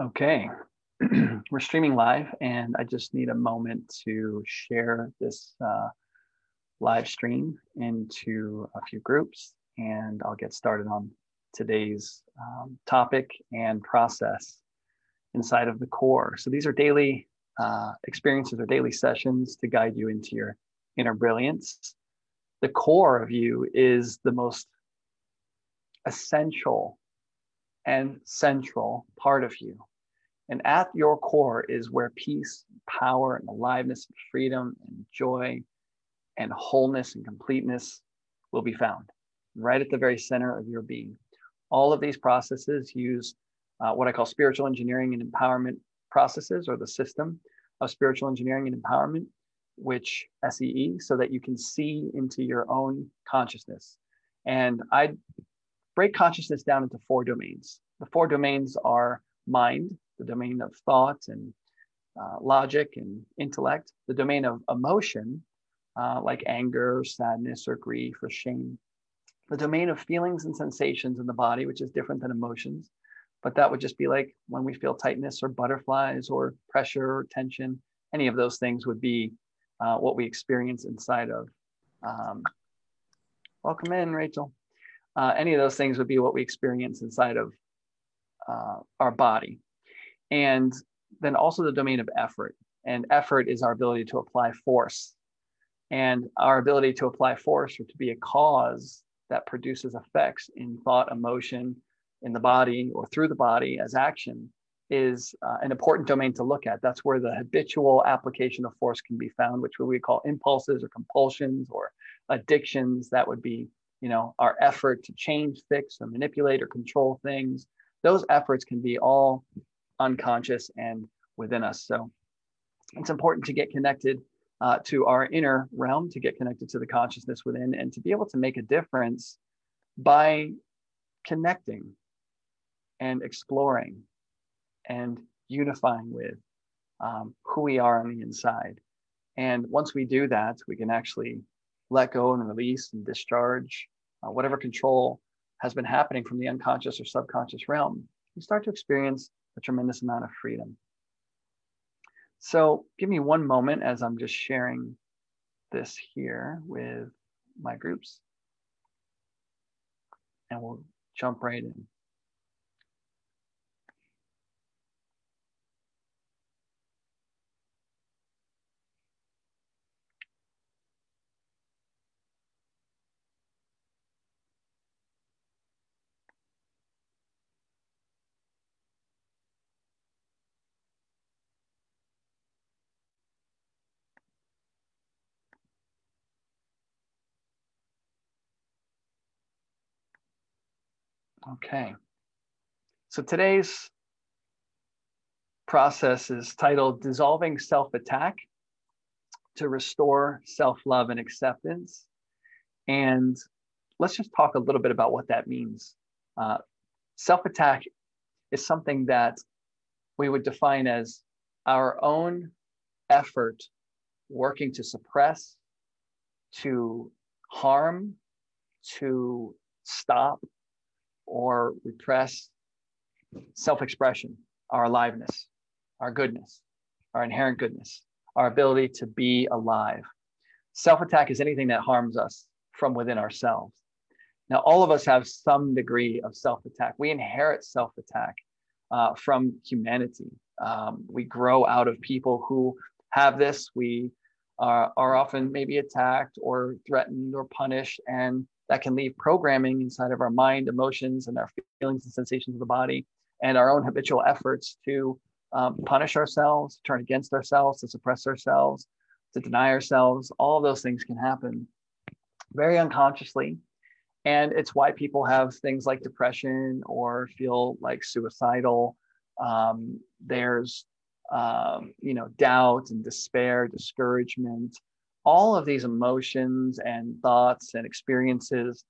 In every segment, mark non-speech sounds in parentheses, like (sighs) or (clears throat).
Okay, (clears throat) we're streaming live, and I just need a moment to share this uh, live stream into a few groups, and I'll get started on today's um, topic and process inside of the core. So these are daily uh, experiences or daily sessions to guide you into your inner brilliance. The core of you is the most essential and central part of you. And at your core is where peace, power, and aliveness, and freedom, and joy, and wholeness and completeness will be found right at the very center of your being. All of these processes use uh, what I call spiritual engineering and empowerment processes, or the system of spiritual engineering and empowerment, which SEE, so that you can see into your own consciousness. And I break consciousness down into four domains. The four domains are mind, the domain of thought and uh, logic and intellect, the domain of emotion, uh, like anger, sadness, or grief, or shame, the domain of feelings and sensations in the body, which is different than emotions. But that would just be like when we feel tightness or butterflies or pressure or tension, any of those things would be uh, what we experience inside of. Um, welcome in, Rachel uh, any of those things would be what we experience inside of uh, our body. And then also the domain of effort. And effort is our ability to apply force. And our ability to apply force or to be a cause that produces effects in thought, emotion, in the body or through the body as action is uh, an important domain to look at. That's where the habitual application of force can be found, which we call impulses or compulsions or addictions. That would be you know, our effort to change, fix, or manipulate or control things, those efforts can be all unconscious and within us. So it's important to get connected uh, to our inner realm, to get connected to the consciousness within, and to be able to make a difference by connecting and exploring and unifying with um, who we are on the inside. And once we do that, we can actually let go and release and discharge uh, whatever control has been happening from the unconscious or subconscious realm, you start to experience a tremendous amount of freedom. So give me one moment as I'm just sharing this here with my groups. And we'll jump right in. Okay. So today's process is titled Dissolving Self Attack to Restore Self Love and Acceptance. And let's just talk a little bit about what that means. Uh, self attack is something that we would define as our own effort working to suppress, to harm, to stop, or repress self expression, our aliveness, our goodness, our inherent goodness, our ability to be alive. Self attack is anything that harms us from within ourselves. Now, all of us have some degree of self attack. We inherit self attack uh, from humanity. Um, we grow out of people who have this. We are, are often maybe attacked or threatened or punished. And that can leave programming inside of our mind, emotions, and our feelings and sensations of the body, and our own habitual efforts to um, punish ourselves, turn against ourselves, to suppress ourselves, to deny ourselves. All of those things can happen very unconsciously. And it's why people have things like depression or feel like suicidal. Um, there's, um, you know, doubt and despair, discouragement, all of these emotions and thoughts and experiences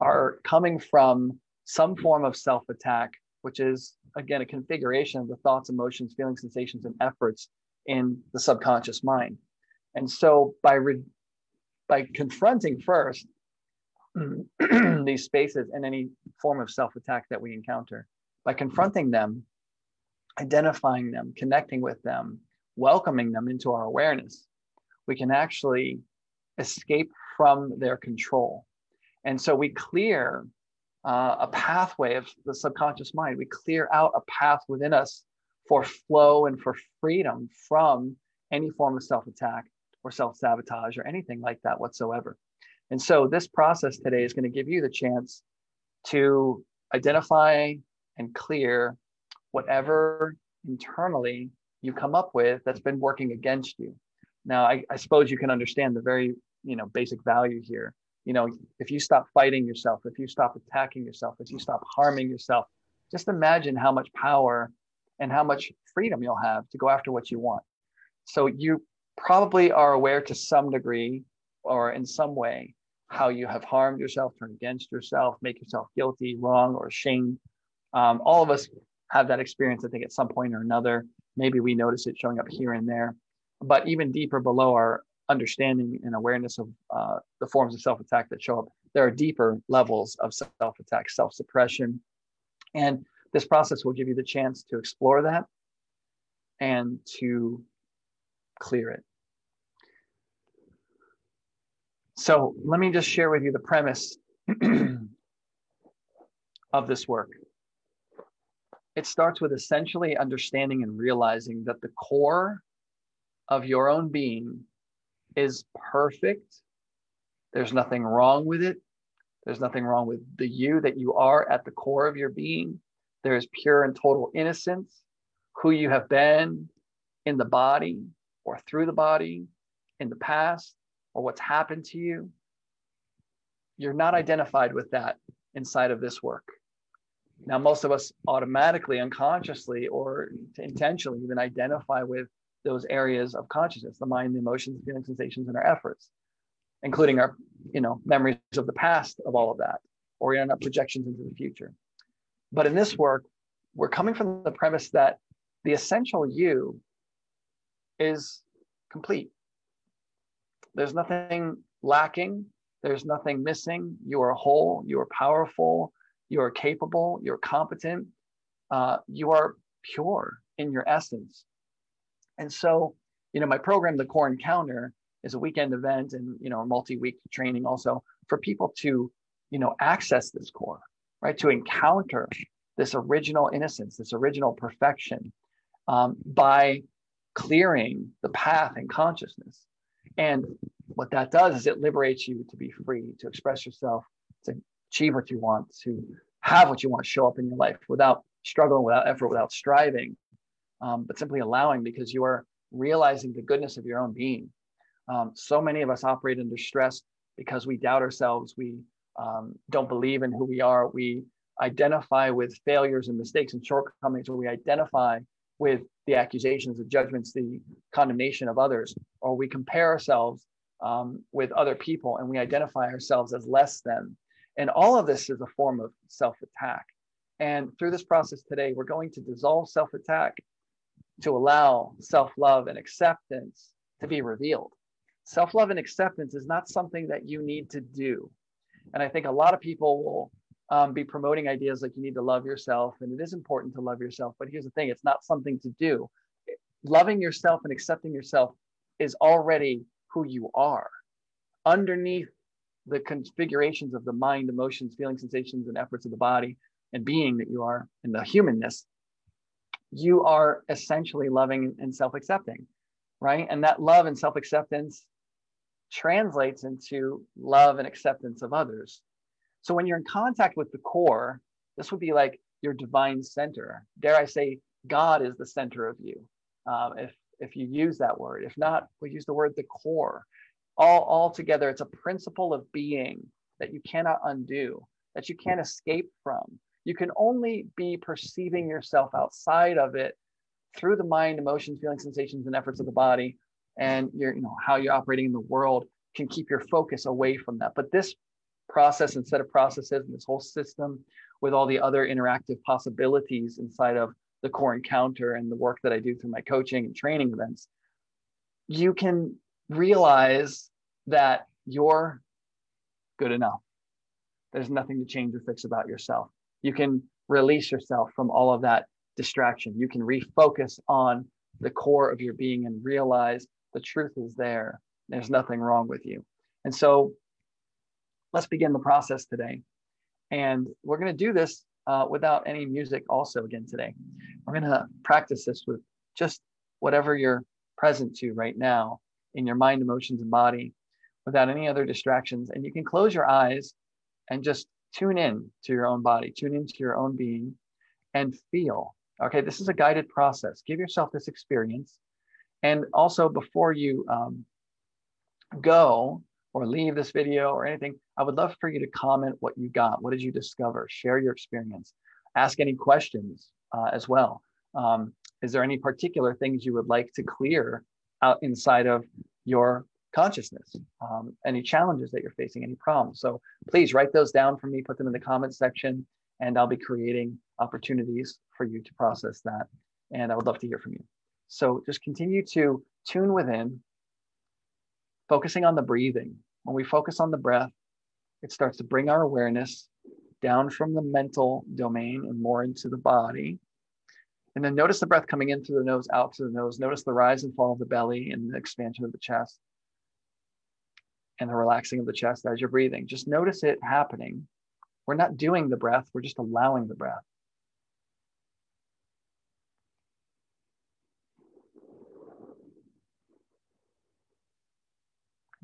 are coming from some form of self attack, which is, again, a configuration of the thoughts, emotions, feelings, sensations, and efforts in the subconscious mind. And so by, re- by confronting first (clears throat) these spaces and any form of self attack that we encounter, by confronting them, identifying them, connecting with them, welcoming them into our awareness, we can actually escape from their control. And so we clear uh, a pathway of the subconscious mind. We clear out a path within us for flow and for freedom from any form of self attack or self sabotage or anything like that whatsoever. And so this process today is going to give you the chance to identify and clear whatever internally you come up with that's been working against you. Now, I, I suppose you can understand the very, you know, basic value here. You know, if you stop fighting yourself, if you stop attacking yourself, if you stop harming yourself, just imagine how much power and how much freedom you'll have to go after what you want. So you probably are aware to some degree or in some way how you have harmed yourself, turned against yourself, make yourself guilty, wrong, or ashamed. Um, all of us have that experience, I think, at some point or another. Maybe we notice it showing up here and there. But even deeper below our understanding and awareness of uh, the forms of self attack that show up, there are deeper levels of self attack, self suppression. And this process will give you the chance to explore that and to clear it. So let me just share with you the premise (clears throat) of this work. It starts with essentially understanding and realizing that the core of your own being is perfect. There's nothing wrong with it. There's nothing wrong with the you that you are at the core of your being. There is pure and total innocence, who you have been in the body or through the body in the past or what's happened to you, you're not identified with that inside of this work. Now, most of us automatically, unconsciously, or intentionally even identify with those areas of consciousness the mind, the emotions, the feelings, sensations, and our efforts, including our you know, memories of the past of all of that, or even our projections into the future. But in this work, we're coming from the premise that the essential you is complete. There's nothing lacking. There's nothing missing. You are whole. You are powerful. You are capable. You're competent. Uh, you are pure in your essence. And so, you know, my program, the Core Encounter, is a weekend event and you know a multi-week training also for people to, you know, access this core, right? To encounter this original innocence, this original perfection, um, by clearing the path in consciousness and what that does is it liberates you to be free, to express yourself, to achieve what you want, to have what you want show up in your life without struggling, without effort, without striving, um, but simply allowing because you are realizing the goodness of your own being. Um, so many of us operate under stress because we doubt ourselves. We um, don't believe in who we are. We identify with failures and mistakes and shortcomings, or we identify with the accusations, the judgments, the condemnation of others, or we compare ourselves um, with other people and we identify ourselves as less than. And all of this is a form of self attack. And through this process today, we're going to dissolve self attack to allow self love and acceptance to be revealed. Self love and acceptance is not something that you need to do. And I think a lot of people will um, be promoting ideas like you need to love yourself and it is important to love yourself but here's the thing it's not something to do loving yourself and accepting yourself is already who you are underneath the configurations of the mind emotions feelings sensations and efforts of the body and being that you are and the humanness you are essentially loving and self-accepting right and that love and self-acceptance translates into love and acceptance of others so when you're in contact with the core, this would be like your divine center. Dare I say, God is the center of you. Um, if if you use that word, if not, we use the word the core. All all together, it's a principle of being that you cannot undo, that you can't escape from. You can only be perceiving yourself outside of it through the mind, emotions, feelings, sensations, and efforts of the body, and your you know how you're operating in the world can keep your focus away from that. But this process and set of processes and this whole system with all the other interactive possibilities inside of the core encounter and the work that I do through my coaching and training events, you can realize that you're good enough. There's nothing to change or fix about yourself. You can release yourself from all of that distraction. You can refocus on the core of your being and realize the truth is there. There's nothing wrong with you. And so let's begin the process today. And we're going to do this uh, without any music also again today. We're going to practice this with just whatever you're present to right now in your mind, emotions, and body without any other distractions. And you can close your eyes and just tune in to your own body, tune into your own being and feel. Okay, this is a guided process. Give yourself this experience. And also, before you um, go or leave this video or anything, I would love for you to comment what you got. What did you discover? Share your experience. Ask any questions uh, as well. Um, is there any particular things you would like to clear out inside of your consciousness? Um, any challenges that you're facing, any problems? So please write those down for me, put them in the comment section, and I'll be creating opportunities for you to process that. And I would love to hear from you. So just continue to tune within, focusing on the breathing. When we focus on the breath, it starts to bring our awareness down from the mental domain and more into the body. And then notice the breath coming in through the nose, out through the nose. Notice the rise and fall of the belly and the expansion of the chest and the relaxing of the chest as you're breathing. Just notice it happening. We're not doing the breath, we're just allowing the breath.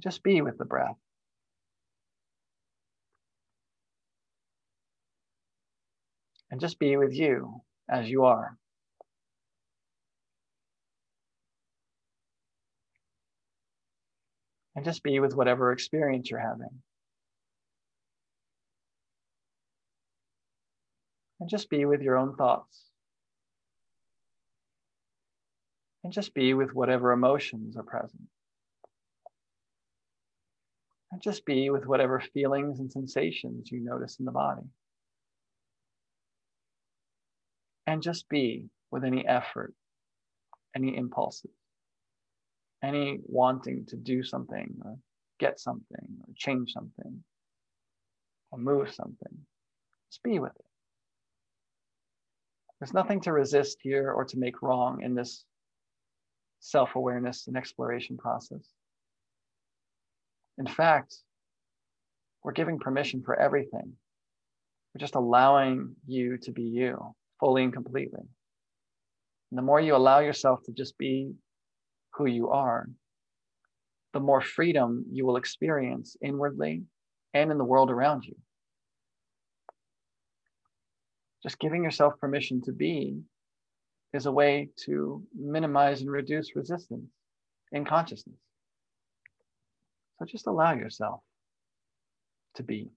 Just be with the breath. And just be with you as you are. And just be with whatever experience you're having. And just be with your own thoughts. And just be with whatever emotions are present. And just be with whatever feelings and sensations you notice in the body. And just be with any effort, any impulses, any wanting to do something or get something or change something or move something. Just be with it. There's nothing to resist here or to make wrong in this self awareness and exploration process. In fact, we're giving permission for everything. We're just allowing you to be you fully and completely. And the more you allow yourself to just be who you are, the more freedom you will experience inwardly and in the world around you. Just giving yourself permission to be is a way to minimize and reduce resistance in consciousness. So just allow yourself to be.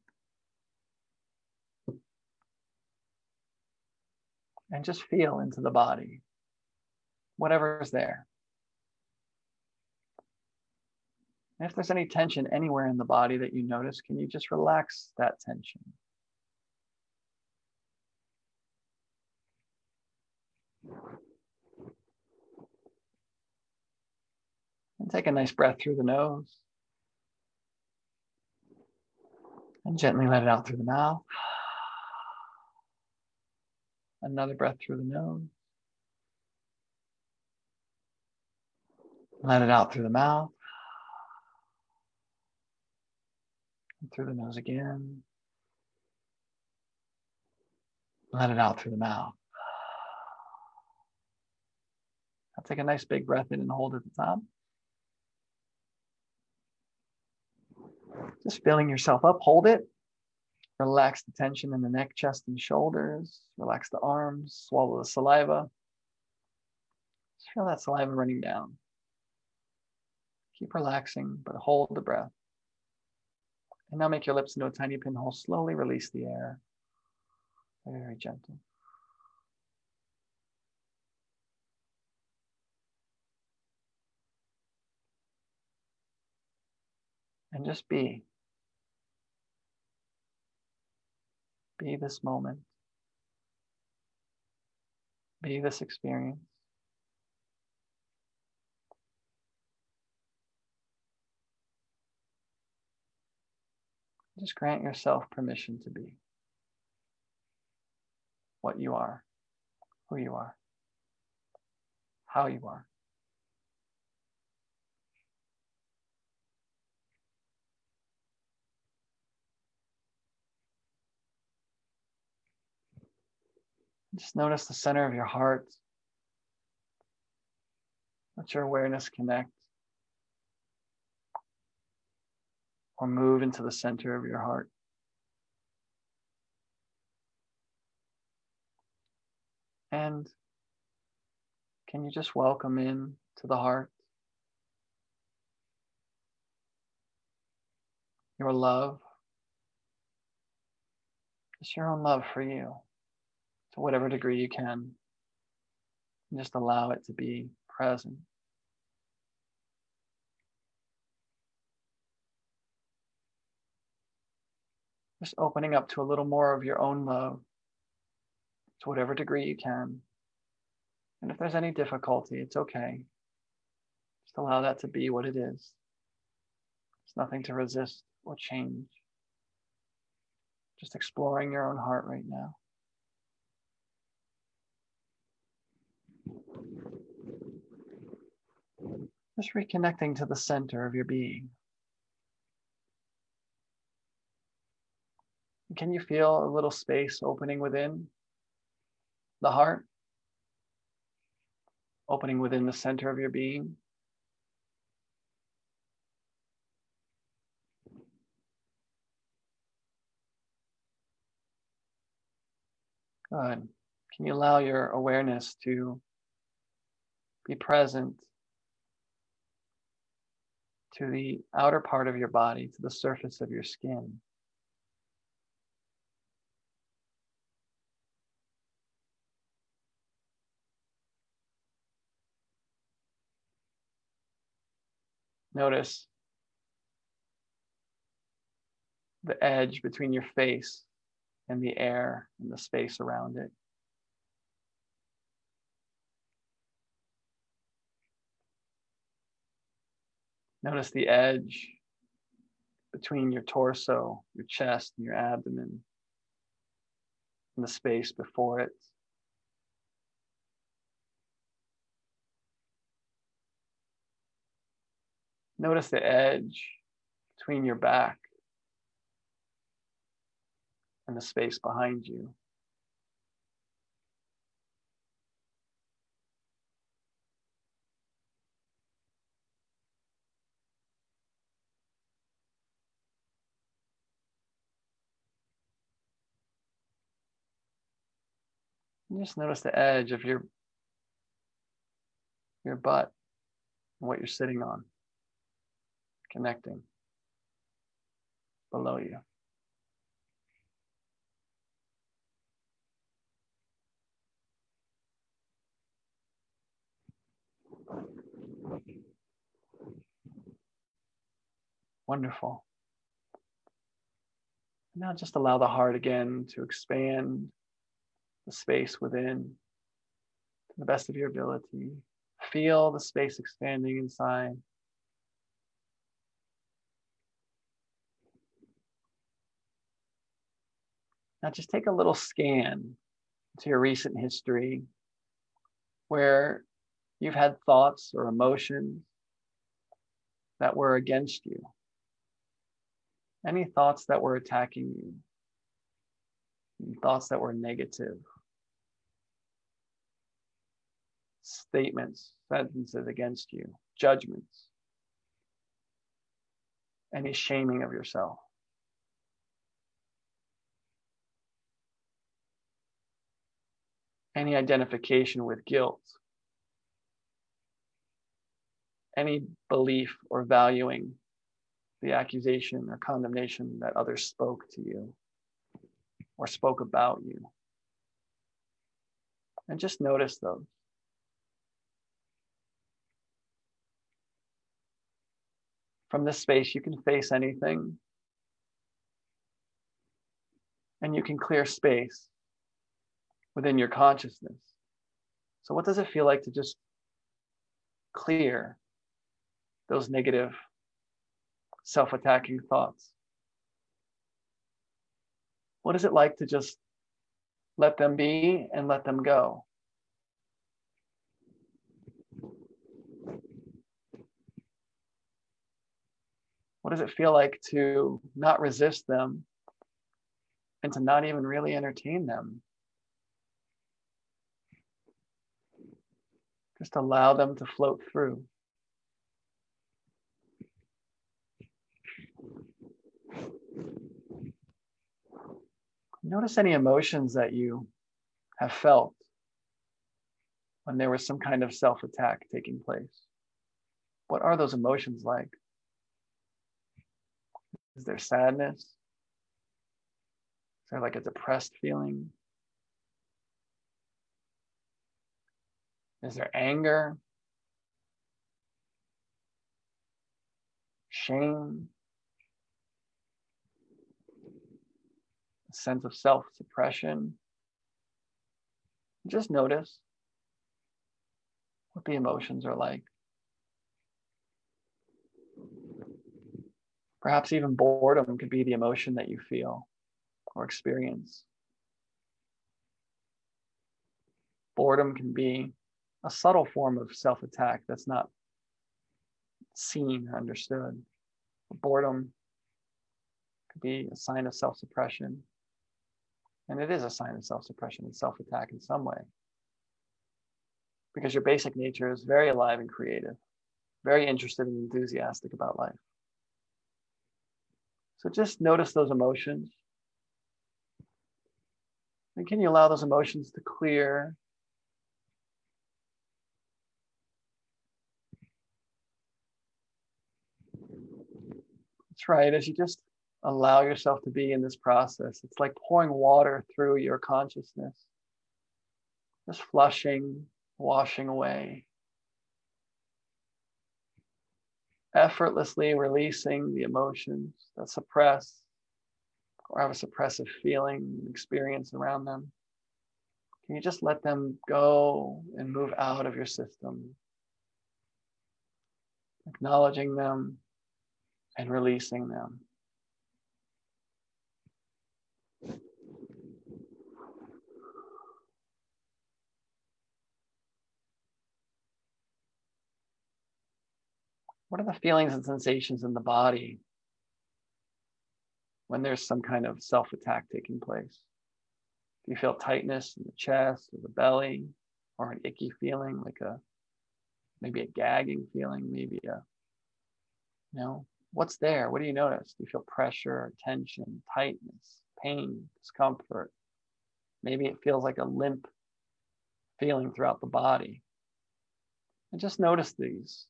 And just feel into the body, whatever is there. And if there's any tension anywhere in the body that you notice, can you just relax that tension? And take a nice breath through the nose. And gently let it out through the mouth. Another breath through the nose. Let it out through the mouth. Through the nose again. Let it out through the mouth. I'll take a nice big breath in and hold at the top. Just filling yourself up, hold it. Relax the tension in the neck, chest, and shoulders. Relax the arms, swallow the saliva. Just feel that saliva running down. Keep relaxing, but hold the breath. And now make your lips into a tiny pinhole. Slowly release the air. Very, gentle. And just be. Be this moment. Be this experience. Just grant yourself permission to be what you are who you are, how you are. Just notice the center of your heart. Let your awareness connect or move into the center of your heart. And can you just welcome in to the heart your love, just your own love for you to whatever degree you can. And just allow it to be present. Just opening up to a little more of your own love to whatever degree you can. And if there's any difficulty, it's okay. Just allow that to be what it is. There's nothing to resist or change. Just exploring your own heart right now. Just reconnecting to the center of your being. Can you feel a little space opening within the heart? Opening within the center of your being? Good. Can you allow your awareness to be present to the outer part of your body, to the surface of your skin. Notice the edge between your face and the air and the space around it. Notice the edge between your torso, your chest, and your abdomen, and the space before it. Notice the edge between your back and the space behind you. just notice the edge of your your butt and what you're sitting on, connecting below you. Wonderful. Now just allow the heart again to expand the space within to the best of your ability. Feel the space expanding inside. Now just take a little scan to your recent history where you've had thoughts or emotions that were against you. Any thoughts that were attacking you thoughts that were negative, statements, sentences against you, judgments, any shaming of yourself. Any identification with guilt, any belief or valuing the accusation or condemnation that others spoke to you or spoke about you. And just notice those. From this space, you can face anything. And you can clear space within your consciousness. So, what does it feel like to just clear those negative, self attacking thoughts? What is it like to just let them be and let them go? What does it feel like to not resist them and to not even really entertain them? Just allow them to float through. Notice any emotions that you have felt when there was some kind of self attack taking place. What are those emotions like? Is there sadness? Is there like a depressed feeling? Is there anger? Shame? A sense of self suppression? Just notice what the emotions are like. Perhaps even boredom could be the emotion that you feel or experience. Boredom can be a subtle form of self attack that's not seen understood. Boredom could be a sign of self suppression. And it is a sign of self suppression and self attack in some way. Because your basic nature is very alive and creative, very interested and enthusiastic about life. So just notice those emotions. And can you allow those emotions to clear? Right. As you just allow yourself to be in this process, it's like pouring water through your consciousness, just flushing, washing away effortlessly releasing the emotions that suppress or have a suppressive feeling and experience around them. Can you just let them go and move out of your system? Acknowledging them and releasing them. What are the feelings and sensations in the body when there's some kind of self attack taking place? Do you feel tightness in the chest or the belly or an icky feeling like a maybe a gagging feeling, maybe a you know, what's there? What do you notice? Do you feel pressure, tension, tightness, pain, discomfort? Maybe it feels like a limp feeling throughout the body. And just notice these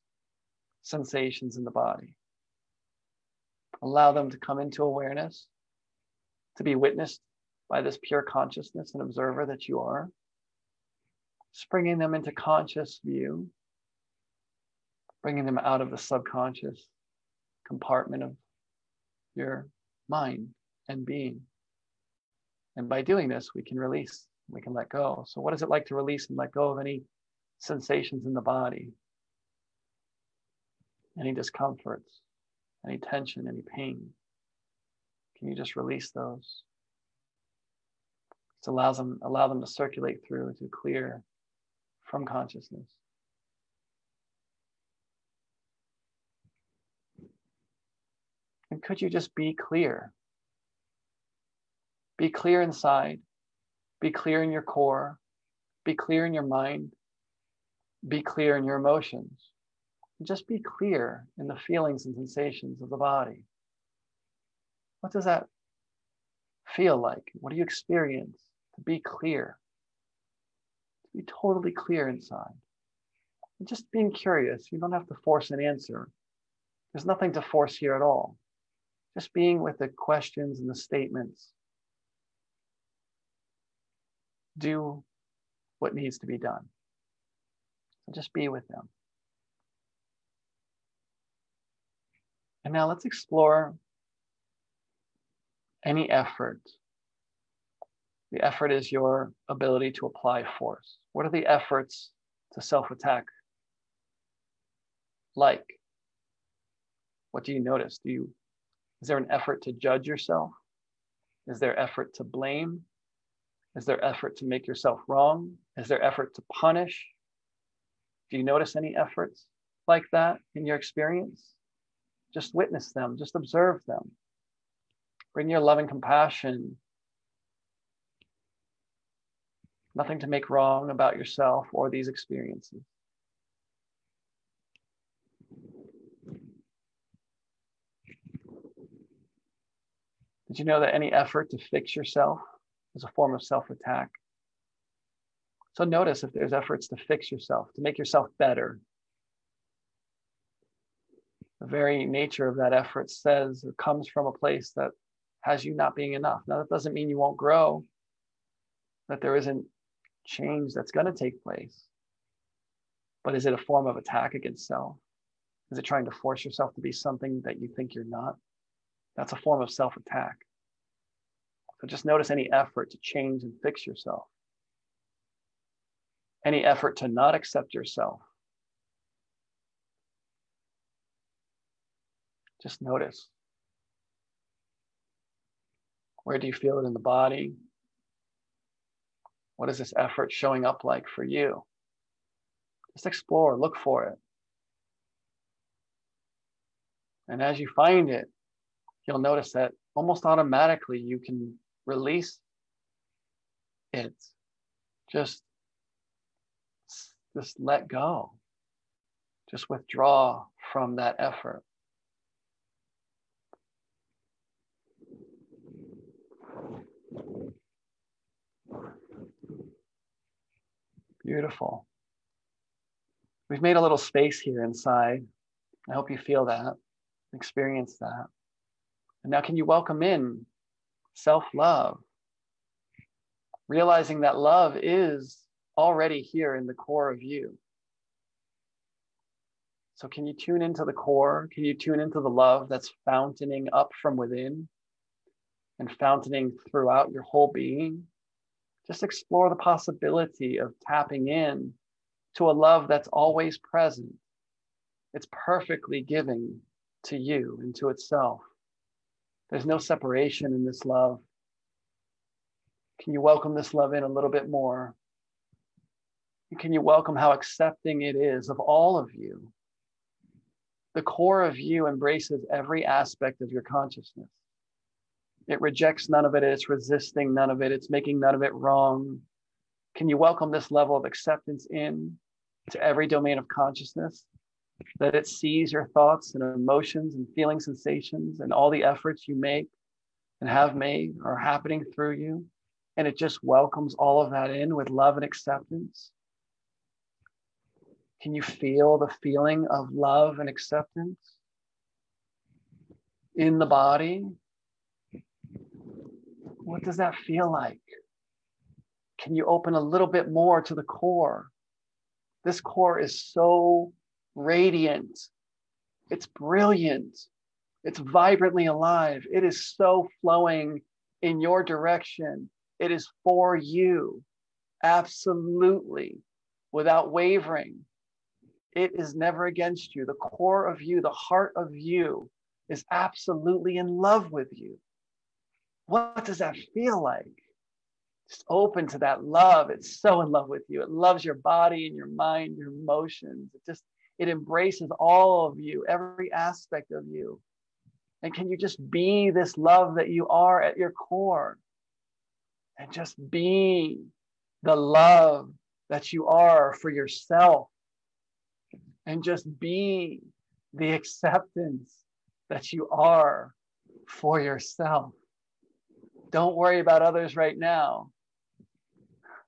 sensations in the body. Allow them to come into awareness, to be witnessed by this pure consciousness and observer that you are. Just bringing them into conscious view, bringing them out of the subconscious compartment of your mind and being. And by doing this, we can release, we can let go. So, what is it like to release and let go of any sensations in the body? any discomforts, any tension, any pain. Can you just release those? It allows them, allow them to circulate through to clear from consciousness. And could you just be clear? Be clear inside. Be clear in your core. Be clear in your mind. Be clear in your emotions just be clear in the feelings and sensations of the body. What does that feel like? What do you experience? To be clear, to be totally clear inside. And just being curious. You don't have to force an answer. There's nothing to force here at all. Just being with the questions and the statements. Do what needs to be done. So just be with them. And now let's explore any effort. The effort is your ability to apply force. What are the efforts to self attack like? What do you notice? Do you is there an effort to judge yourself? Is there effort to blame? Is there effort to make yourself wrong? Is there effort to punish? Do you notice any efforts like that in your experience? Just witness them, just observe them. Bring your loving compassion. Nothing to make wrong about yourself or these experiences. Did you know that any effort to fix yourself is a form of self attack? So notice if there's efforts to fix yourself, to make yourself better. The very nature of that effort says it comes from a place that has you not being enough. Now, that doesn't mean you won't grow, that there isn't change that's going to take place. But is it a form of attack against self? Is it trying to force yourself to be something that you think you're not? That's a form of self attack. So just notice any effort to change and fix yourself, any effort to not accept yourself. Just notice. Where do you feel it in the body? What is this effort showing up like for you? Just explore, look for it. And as you find it, you'll notice that almost automatically you can release it. Just, just let go. Just withdraw from that effort. Beautiful. We've made a little space here inside. I hope you feel that, experience that. And now, can you welcome in self love? Realizing that love is already here in the core of you. So, can you tune into the core? Can you tune into the love that's fountaining up from within and fountaining throughout your whole being? Just explore the possibility of tapping in to a love that's always present. It's perfectly giving to you and to itself. There's no separation in this love. Can you welcome this love in a little bit more? And can you welcome how accepting it is of all of you? The core of you embraces every aspect of your consciousness. It rejects none of it. It's resisting none of it. It's making none of it wrong. Can you welcome this level of acceptance in to every domain of consciousness? That it sees your thoughts and emotions and feeling sensations and all the efforts you make and have made are happening through you. And it just welcomes all of that in with love and acceptance. Can you feel the feeling of love and acceptance in the body? What does that feel like? Can you open a little bit more to the core? This core is so radiant. It's brilliant. It's vibrantly alive. It is so flowing in your direction. It is for you, absolutely, without wavering. It is never against you. The core of you, the heart of you, is absolutely in love with you. What does that feel like? Just open to that love. It's so in love with you. It loves your body and your mind, your emotions. It just it embraces all of you, every aspect of you. And can you just be this love that you are at your core? And just be the love that you are for yourself. And just be the acceptance that you are for yourself. Don't worry about others right now.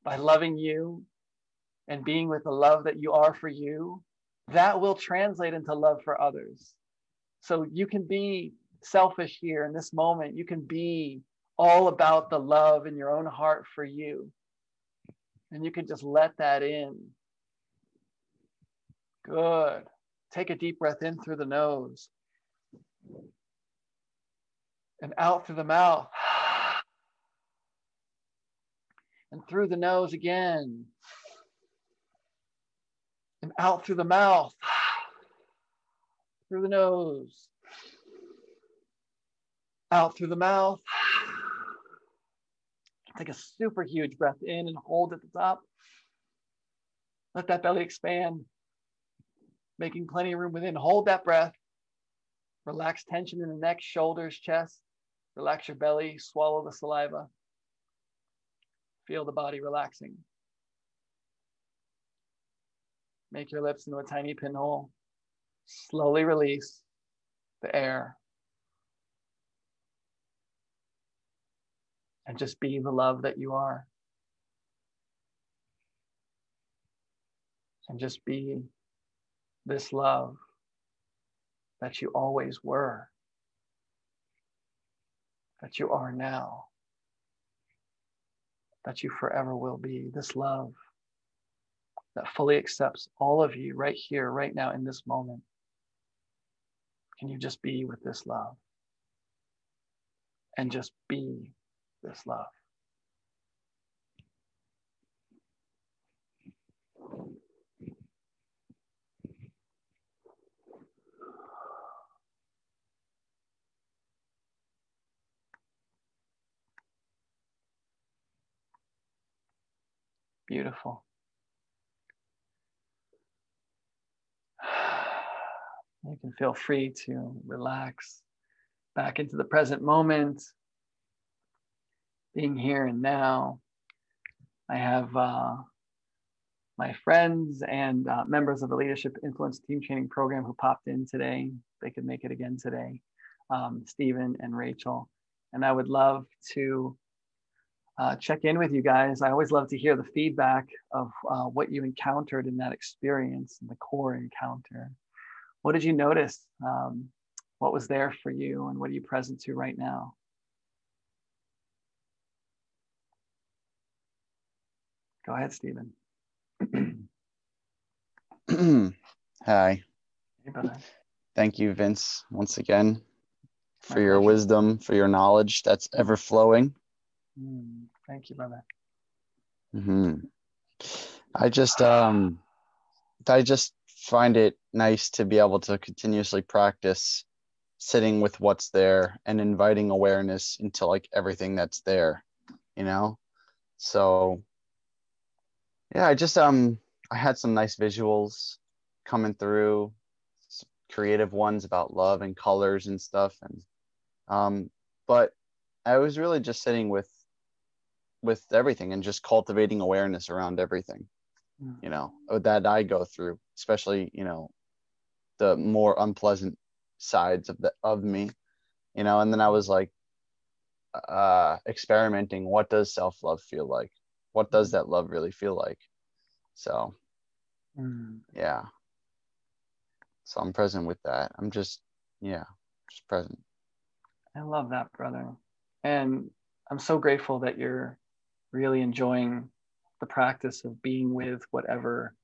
By loving you and being with the love that you are for you, that will translate into love for others. So you can be selfish here in this moment. You can be all about the love in your own heart for you. And you can just let that in. Good. Take a deep breath in through the nose and out through the mouth. (sighs) And through the nose again and out through the mouth, (sighs) through the nose, out through the mouth. (sighs) Take a super huge breath in and hold at the top. Let that belly expand, making plenty of room within. Hold that breath Relax tension in the neck, shoulders, chest. Relax your belly, swallow the saliva. Feel the body relaxing. Make your lips into a tiny pinhole. Slowly release the air. And just be the love that you are. And just be this love that you always were, that you are now, that you forever will be. This love that fully accepts all of you right here, right now, in this moment. Can you just be with this love? And just be this love. Beautiful. You can feel free to relax back into the present moment, being here and now. I have uh, my friends and uh, members of the Leadership Influence Team Training Program who popped in today. They could make it again today, um, Stephen and Rachel. And I would love to uh, check in with you guys. I always love to hear the feedback of uh, what you encountered in that experience, the core encounter. What did you notice? Um, what was there for you, and what are you present to right now? Go ahead, Stephen. (clears throat) Hi. Hey, Thank you, Vince, once again, for My your pleasure. wisdom, for your knowledge that's ever flowing. Mm, thank you, brother. Hmm. I just um, I just find it nice to be able to continuously practice sitting with what's there and inviting awareness into like everything that's there, you know. So yeah, I just um, I had some nice visuals coming through, creative ones about love and colors and stuff, and um, but I was really just sitting with with everything and just cultivating awareness around everything. You know that i go through especially you know the more unpleasant sides of the of me you know and then i was like uh experimenting what does self-love feel like? What does mm. that love really feel like? So mm. yeah. So i'm present with that. I'm just yeah just present. I love that brother. And i'm so grateful that you're really enjoying the practice of being with whatever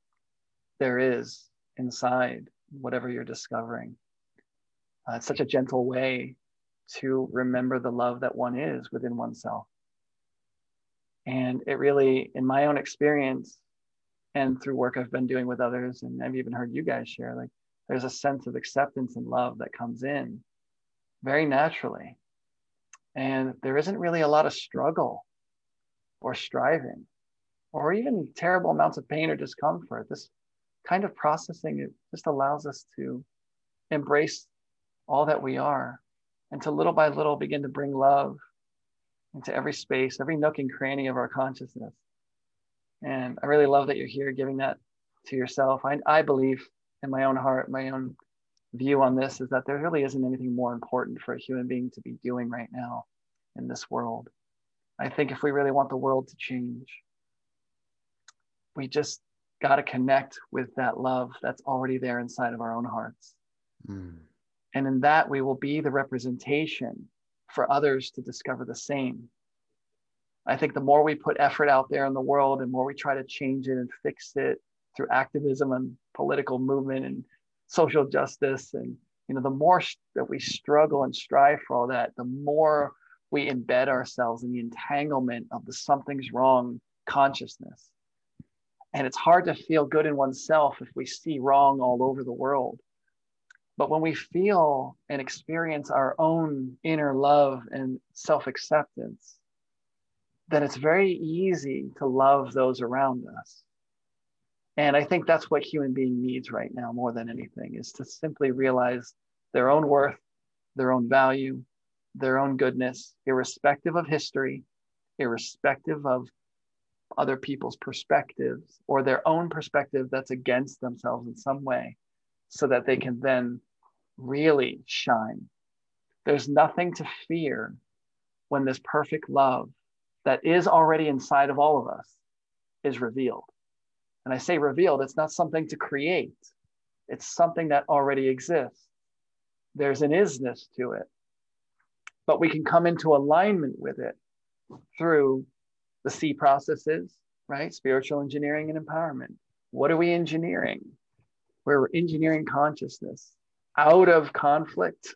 there is inside, whatever you're discovering. Uh, it's such a gentle way to remember the love that one is within oneself. And it really, in my own experience, and through work I've been doing with others, and I've even heard you guys share, like there's a sense of acceptance and love that comes in very naturally. And there isn't really a lot of struggle or striving or even terrible amounts of pain or discomfort. This kind of processing it just allows us to embrace all that we are and to little by little begin to bring love into every space, every nook and cranny of our consciousness. And I really love that you're here giving that to yourself. I, I believe in my own heart, my own view on this is that there really isn't anything more important for a human being to be doing right now in this world. I think if we really want the world to change, we just got to connect with that love that's already there inside of our own hearts. Mm. And in that, we will be the representation for others to discover the same. I think the more we put effort out there in the world and more we try to change it and fix it through activism and political movement and social justice and you know the more that we struggle and strive for all that the more we embed ourselves in the entanglement of the something's wrong consciousness. And it's hard to feel good in oneself if we see wrong all over the world. But when we feel and experience our own inner love and self acceptance, then it's very easy to love those around us. And I think that's what human being needs right now more than anything is to simply realize their own worth, their own value, their own goodness, irrespective of history, irrespective of other people's perspectives or their own perspective that's against themselves in some way, so that they can then really shine. There's nothing to fear when this perfect love that is already inside of all of us is revealed. And I say revealed, it's not something to create, it's something that already exists. There's an isness to it. But we can come into alignment with it through the C processes, right? Spiritual engineering and empowerment. What are we engineering? We're engineering consciousness out of conflict,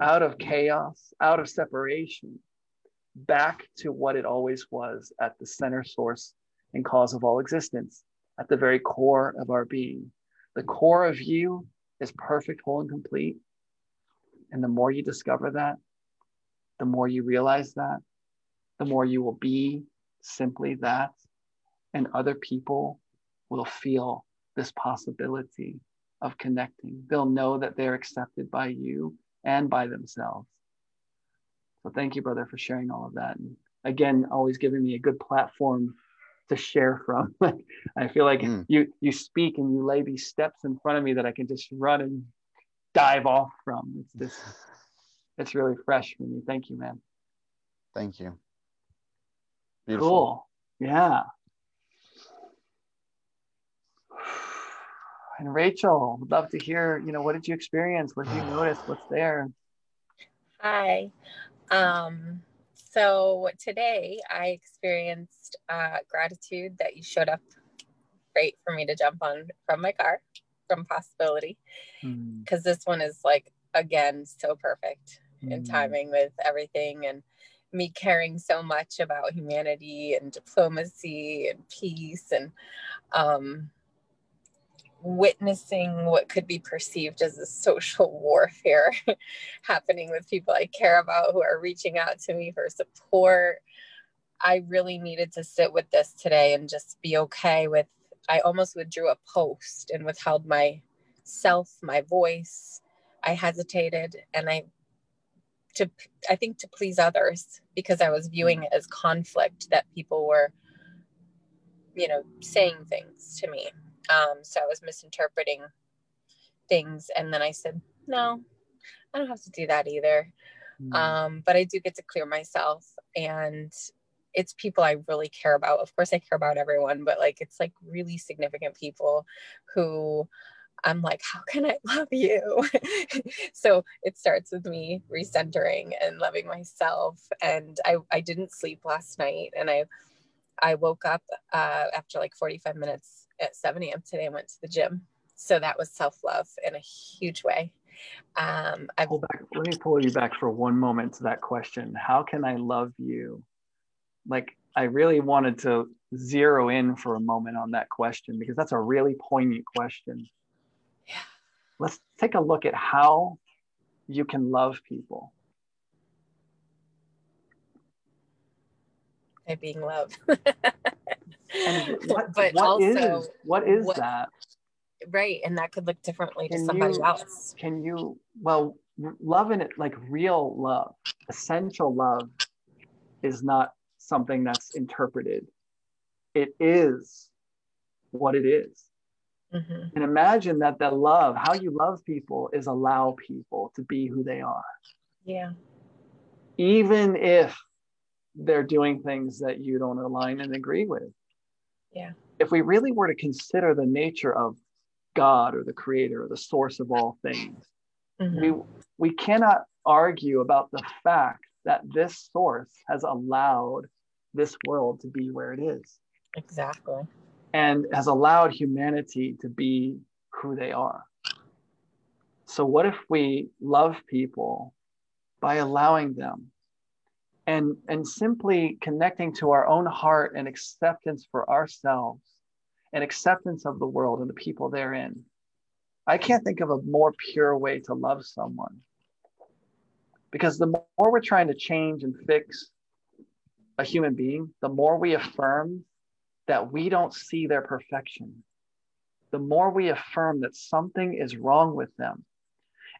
out of chaos, out of separation, back to what it always was at the center source and cause of all existence, at the very core of our being. The core of you is perfect, whole, and complete. And the more you discover that, the more you realize that, the more you will be simply that. And other people will feel this possibility of connecting. They'll know that they're accepted by you and by themselves. So thank you, brother, for sharing all of that. And again, always giving me a good platform to share from. (laughs) I feel like mm. you you speak and you lay these steps in front of me that I can just run and dive off from. It's just it's really fresh for me. Thank you, man. Thank you. Beautiful. Cool. Yeah. And Rachel, would love to hear, you know, what did you experience? What did you (sighs) notice? What's there? Hi. Um, so today I experienced uh, gratitude that you showed up great for me to jump on from my car from possibility because hmm. mm. this one is like again so perfect mm. in hmm. timing with everything and me caring so much about humanity and diplomacy and peace and um, witnessing what could be perceived as a social (laughs) warfare (laughs) happening with people I care about who are reaching out to me for support. I really needed to sit with this today and just be okay with. I almost withdrew a post and withheld my self, my voice. I hesitated and I to I think to please others because I was viewing it as conflict that people were you know saying things to me um, so I was misinterpreting things. And then I said, no, I don't have to do that either. Mm. Um, but I do get to clear myself. And it's people I really care about. Of course, I care about everyone, but like it's like really significant people who I'm like, how can I love you? (laughs) so it starts with me recentering and loving myself. And I, I didn't sleep last night and I I woke up uh, after like 45 minutes at 7 a.m. today and went to the gym. So that was self love in a huge way. Um, I pull back. Let me pull you back for one moment to that question. How can I love you? Like I really wanted to zero in for a moment on that question because that's a really poignant question. Let's take a look at how you can love people. By being loved. and (laughs) what, but what also is, what is what, that right and that could look differently can to somebody you, else can you well love in it like real love essential love is not something that's interpreted it is what it is mm-hmm. and imagine that that love how you love people is allow people to be who they are yeah even if they're doing things that you don't align and agree with yeah. If we really were to consider the nature of God or the creator or the source of all things, mm-hmm. we we cannot argue about the fact that this source has allowed this world to be where it is. Exactly. And has allowed humanity to be who they are. So, what if we love people by allowing them and and simply connecting to our own heart and acceptance for ourselves and acceptance of the world and the people therein i can't think of a more pure way to love someone because the more we're trying to change and fix a human being the more we affirm that we don't see their perfection the more we affirm that something is wrong with them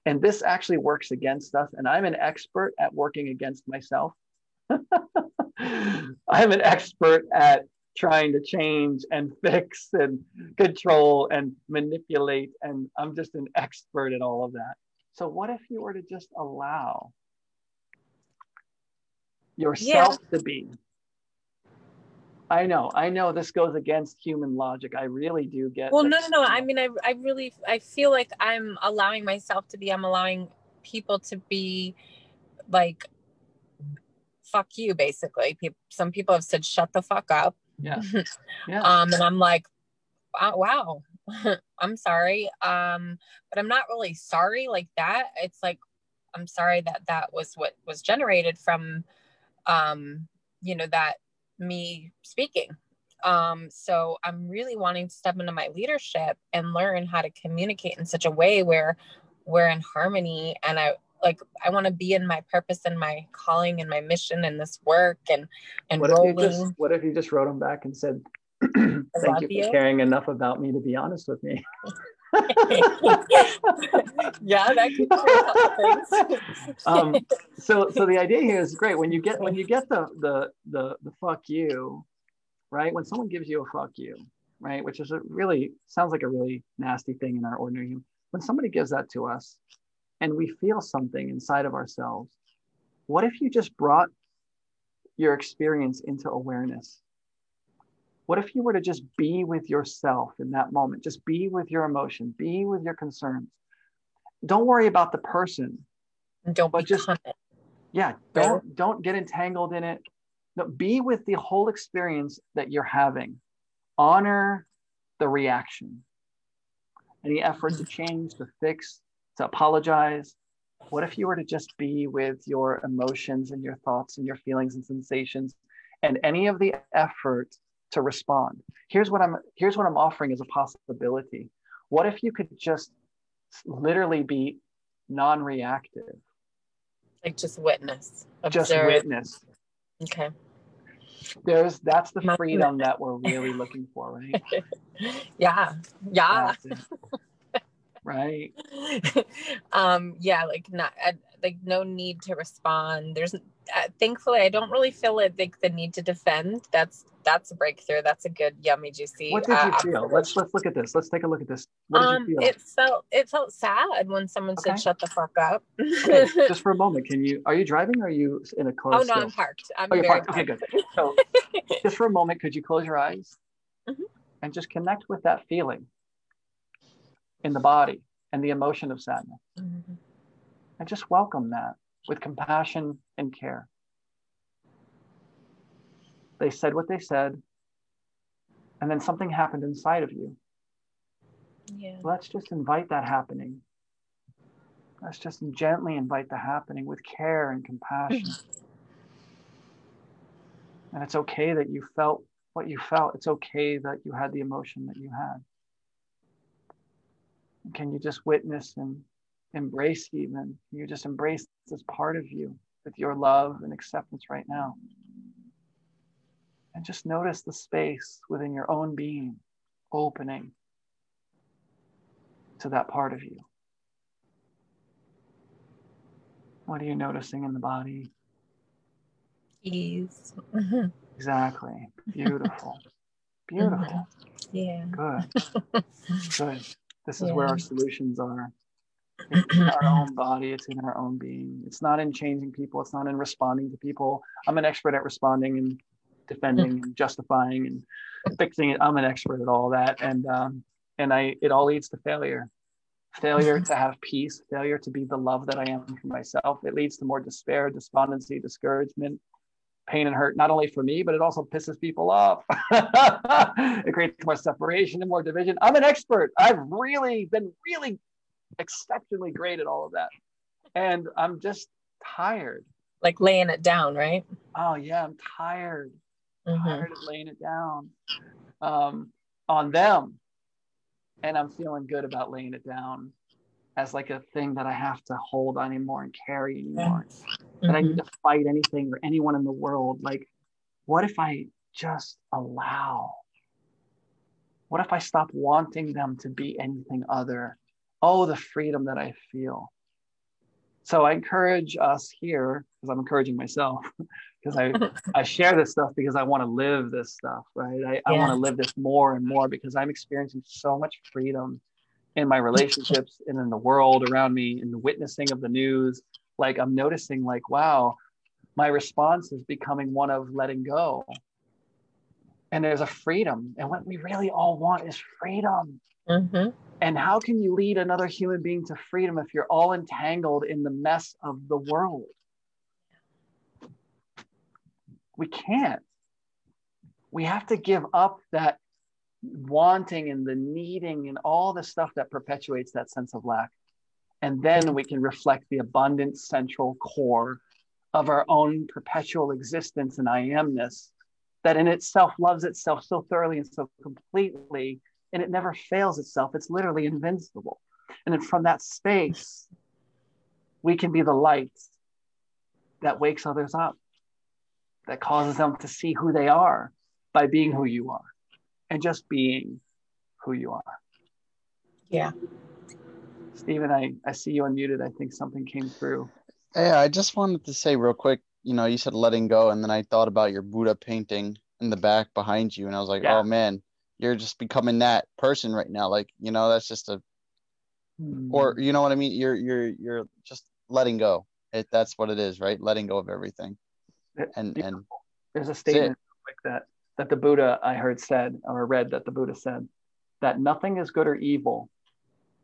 And this actually works against us. And I'm an expert at working against myself. (laughs) I'm an expert at trying to change and fix and control and manipulate. And I'm just an expert at all of that. So, what if you were to just allow yourself yeah. to be? I know, I know this goes against human logic. I really do get. Well, no, no, no. I mean, I, I really, I feel like I'm allowing myself to be. I'm allowing people to be, like, fuck you, basically. People, some people have said, "Shut the fuck up." Yeah. (laughs) Yeah. um, and I'm like, wow, (laughs) I'm sorry. Um, but I'm not really sorry like that. It's like I'm sorry that that was what was generated from, um, you know, that me speaking. Um, so I'm really wanting to step into my leadership and learn how to communicate in such a way where we're in harmony and I like I want to be in my purpose and my calling and my mission and this work and and what rolling. If you just, what if you just wrote them back and said, (clears throat) "Thank you for you. caring enough about me to be honest with me." (laughs) (laughs) yeah, that could (laughs) um, so, so the idea here is great. When you get when you get the the the the fuck you, right? When someone gives you a fuck you, right, which is a really sounds like a really nasty thing in our ordinary. When somebody gives that to us, and we feel something inside of ourselves, what if you just brought your experience into awareness? What if you were to just be with yourself in that moment? Just be with your emotion, be with your concerns. Don't worry about the person. Don't but just it. yeah, don't don't get entangled in it. No, be with the whole experience that you're having. Honor the reaction. Any effort to change, to fix, to apologize. What if you were to just be with your emotions and your thoughts and your feelings and sensations and any of the effort to respond. Here's what I'm here's what I'm offering as a possibility. What if you could just literally be non-reactive? Like just witness. Observe. Just witness. Okay. There's that's the freedom that we're really looking for, right? (laughs) yeah. Yeah. right. (laughs) um yeah, like not like no need to respond. There's uh, thankfully I don't really feel it like the need to defend. That's that's a breakthrough. That's a good, yummy, juicy. What did you uh, feel? Let's let's look at this. Let's take a look at this. What um, did you um, feel? It felt it felt sad when someone okay. said, "Shut the fuck up." okay. (laughs) Just for a moment, can you? Are you driving? Or are you in a car? Oh still? no, I'm parked. I'm oh, you're parked. parked. Okay, good. So, (laughs) just for a moment, could you close your eyes mm-hmm. and just connect with that feeling in the body and the emotion of sadness, mm-hmm. And just welcome that with compassion and care. They said what they said, and then something happened inside of you. Yeah. Let's just invite that happening. Let's just gently invite the happening with care and compassion. (laughs) and it's okay that you felt what you felt. It's okay that you had the emotion that you had. can you just witness and embrace even? You just embrace this part of you with your love and acceptance right now. And just notice the space within your own being opening to that part of you. What are you noticing in the body? Ease. exactly. Beautiful. (laughs) Beautiful. Yeah. Good. (laughs) Good. This is yeah. where our solutions are. It's in our (clears throat) own body, it's in our own being. It's not in changing people, it's not in responding to people. I'm an expert at responding and defending and justifying and fixing it. I'm an expert at all that, and um, and I it all leads to failure. Failure to have peace, failure to be the love that I am for myself. It leads to more despair, despondency, discouragement, pain and hurt, not only for me, but it also pisses people off. (laughs) it creates more separation and more division. I'm an expert. I've really been really exceptionally great at all of that. And I'm just tired. Like laying it down, right? Oh, yeah, I'm tired mm-hmm. tired of laying it down um, on them. And I'm feeling good about laying it down as like a thing that I have to hold on anymore and carry anymore. Mm-hmm. That I need to fight anything or anyone in the world. Like, what if I just allow? What if I stop wanting them to be anything other? Oh, the freedom that I feel. So I encourage us here, because I'm encouraging myself, (laughs) because I, (laughs) I share this stuff because I want to live this stuff, right? I, I want to live this more and more because I'm experiencing so much freedom in my relationships and in the world around me, in the witnessing of the news. Like I'm noticing, like, wow, my response is becoming one of letting go. And there's a freedom. And what we really all want is freedom. Mm-hmm. And how can you lead another human being to freedom if you're all entangled in the mess of the world? We can't. We have to give up that wanting and the needing and all the stuff that perpetuates that sense of lack. And then we can reflect the abundant central core of our own perpetual existence and I amness that in itself loves itself so thoroughly and so completely, and it never fails itself. It's literally invincible. And then from that space, we can be the light that wakes others up, that causes them to see who they are by being who you are and just being who you are. Yeah. Stephen, I, I see you unmuted. I think something came through. Yeah, I just wanted to say real quick, you know, you said letting go, and then I thought about your Buddha painting in the back behind you, and I was like, yeah. oh man, you're just becoming that person right now. Like, you know, that's just a hmm. or you know what I mean? You're you're you're just letting go. It that's what it is, right? Letting go of everything. And and there's a statement like that that the Buddha I heard said or read that the Buddha said that nothing is good or evil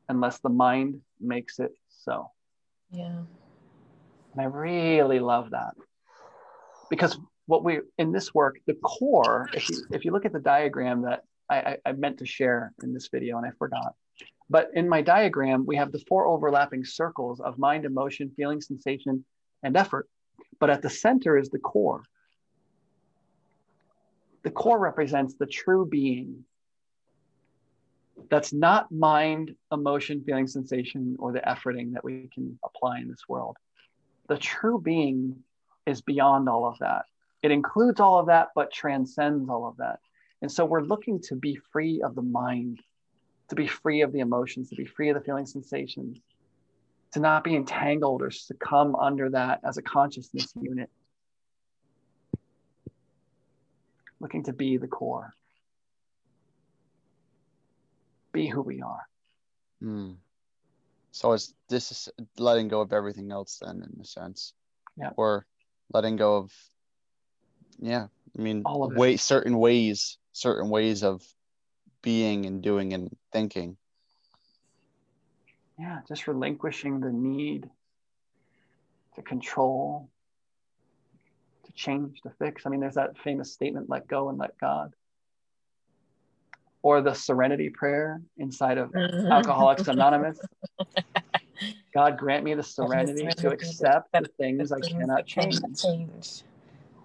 unless the mind makes it so. Yeah. And I really love that because what we in this work, the core, if you if you look at the diagram that I, I, meant to share in this video and I forgot. But in my diagram, we have the four overlapping circles of mind, emotion, feeling, sensation, and effort. But at the center is the core. The core represents the true being. That's not mind, emotion, feeling, sensation, or the efforting that we can apply in this world. The true being is beyond all of that. It includes all of that, but transcends all of that. And so we're looking to be free of the mind, to be free of the emotions, to be free of the feeling sensations, to not be entangled or succumb under that as a consciousness unit. looking to be the core, be who we are. Mm. So it's this is letting go of everything else, then, in a sense, yeah, or letting go of, yeah. I mean, all of way certain ways, certain ways of being and doing and thinking. Yeah, just relinquishing the need to control, to change, to fix. I mean, there's that famous statement, let go and let God. Or the serenity prayer inside of mm-hmm. Alcoholics Anonymous. (laughs) God grant me the serenity to accept the things I cannot change.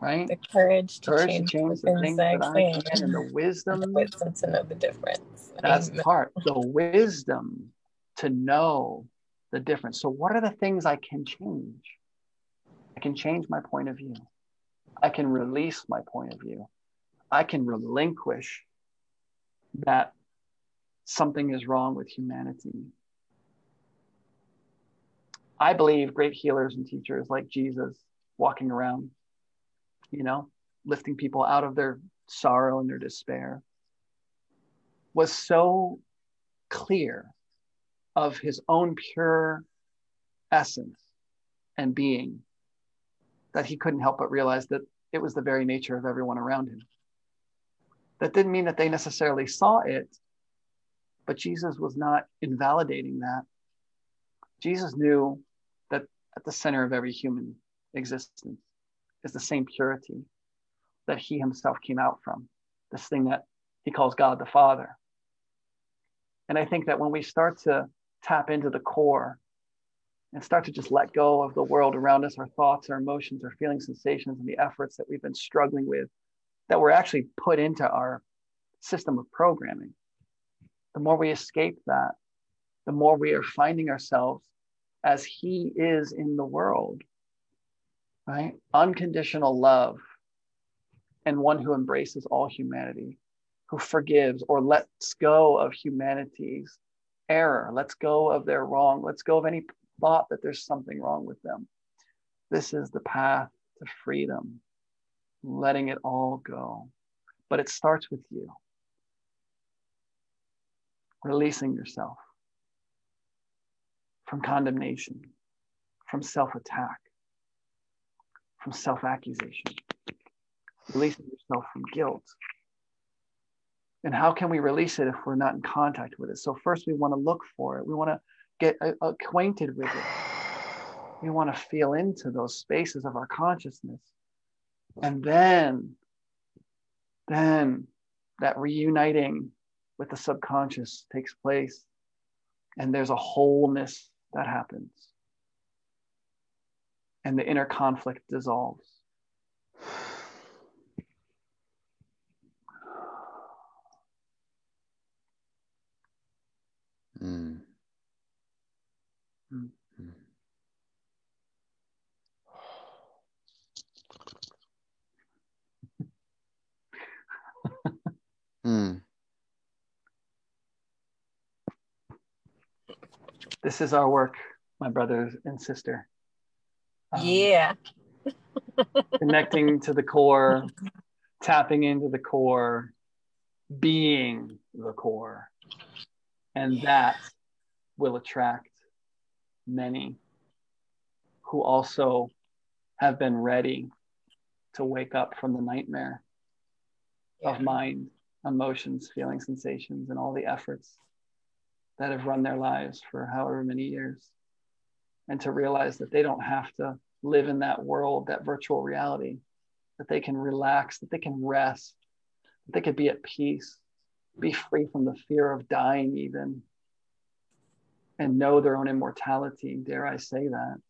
Right? The courage to courage change, to change the things that I can and the wisdom. And the wisdom to know the difference. That's the part. The wisdom to know the difference. So, what are the things I can change? I can change my point of view. I can release my point of view. I can relinquish that something is wrong with humanity. I believe great healers and teachers like Jesus walking around, you know, lifting people out of their sorrow and their despair, was so clear of his own pure essence and being that he couldn't help but realize that it was the very nature of everyone around him. That didn't mean that they necessarily saw it, but Jesus was not invalidating that. Jesus knew that at the center of every human existence is the same purity that he himself came out from, this thing that he calls God the Father. And I think that when we start to tap into the core and start to just let go of the world around us, our thoughts, our emotions, our feelings, sensations, and the efforts that we've been struggling with that were actually put into our system of programming. The more we escape that, the more we are finding ourselves as He is in the world, right? Unconditional love and one who embraces all humanity, who forgives or lets go of humanity's error, lets go of their wrong, lets go of any thought that there's something wrong with them. This is the path to freedom, letting it all go. But it starts with you, releasing yourself from condemnation, from self attack, from self accusation, releasing yourself from guilt. And how can we release it if we're not in contact with it? So, first, we want to look for it. We want to get acquainted with it. We want to feel into those spaces of our consciousness. And then, then that reuniting with the subconscious takes place. And there's a wholeness that happens. And the inner conflict dissolves. Mm. Mm. mm. This is our work, my brothers and sister. Um, yeah. connecting to the core, tapping into the core, being the core. And that will attract many who also have been ready to wake up from the nightmare yeah. of mind, emotions, feelings, sensations, and all the efforts that have run their lives for however many years. And to realize that they don't have to live in that world, that virtual reality, that they can relax, that they can rest, that they could be at peace, be mm. free from the fear of dying, even, and know their own immortality. Dare I say that?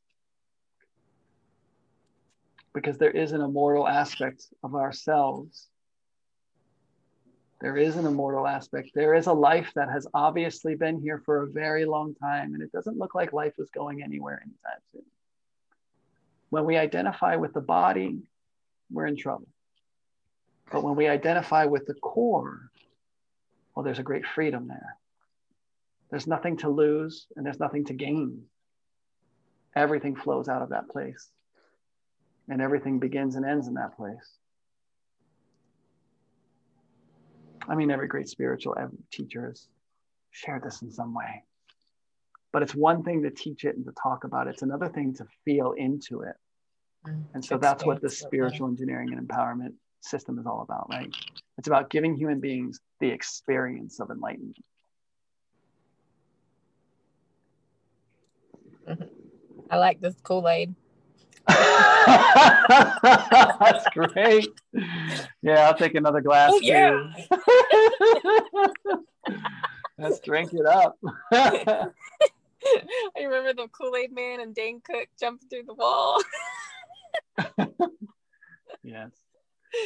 Because there is an immortal aspect of ourselves. There is an immortal aspect. There is a life that has obviously been here for a very long time, and it doesn't look like life is going anywhere anytime soon. When we identify with the body, we're in trouble. But when we identify with the core, well, there's a great freedom there. There's nothing to lose and there's nothing to gain. Everything flows out of that place. And everything begins and ends in that place. I mean, every great spiritual teacher has shared this in some way. But it's one thing to teach it and to talk about it, it's another thing to feel into it. Mm, and so that's what the spiritual engineering and empowerment system is all about, right? It's about giving human beings the experience of enlightenment. I like this Kool Aid. That's great. Yeah, I'll take another glass. Oh, yeah. Let's drink it up. (laughs) I remember the Kool Aid Man and Dane Cook jumping through the wall. (laughs) yes.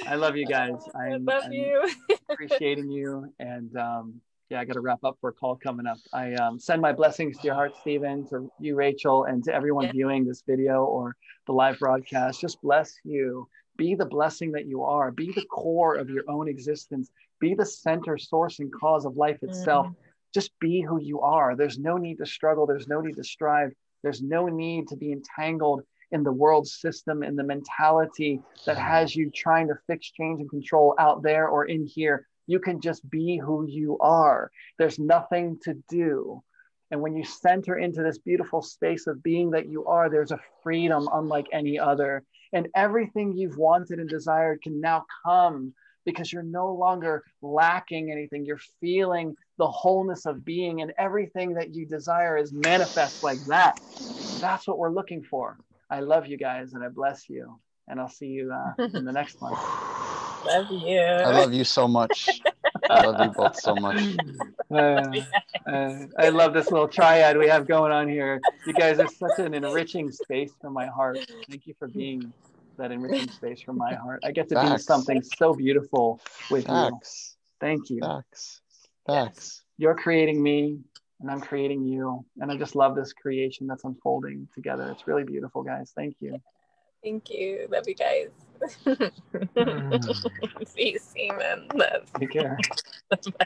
I love you guys. (laughs) I'm, I love I'm you. appreciating you. And um, yeah, I got to wrap up for a call coming up. I um, send my blessings to your heart, Stephen, to you, Rachel, and to everyone yeah. viewing this video or the live broadcast. Just bless you. Be the blessing that you are. Be the core of your own existence. Be the center, source, and cause of life itself. Mm. Just be who you are. There's no need to struggle. There's no need to strive. There's no need to be entangled in the world system, in the mentality that has you trying to fix, change, and control out there or in here you can just be who you are. There's nothing to do. And when you center into this beautiful space of being that you are, there's a freedom unlike any other. And everything you've wanted and desired can now come because you're no longer lacking anything. You're feeling the wholeness of being, and everything that you desire is manifest like that. That's what we're looking for. I love you guys and I bless you. And I'll see you uh, in the next one. (laughs) Love you. I love you so much. I love you both so much. (laughs) Uh, uh, I love this little triad we have going on here. You guys are such an enriching space for my heart. Thank you for being that enriching space for my heart. I get to Facts. do something so beautiful with Facts. you. Thank you. Facts. Facts. You're creating me and I'm creating you. And I just love this creation that's unfolding together. It's really beautiful, guys. Thank you. Thank you. Love you guys. mm. (laughs) (laughs) See you, Seaman. Take care. (laughs) Bye.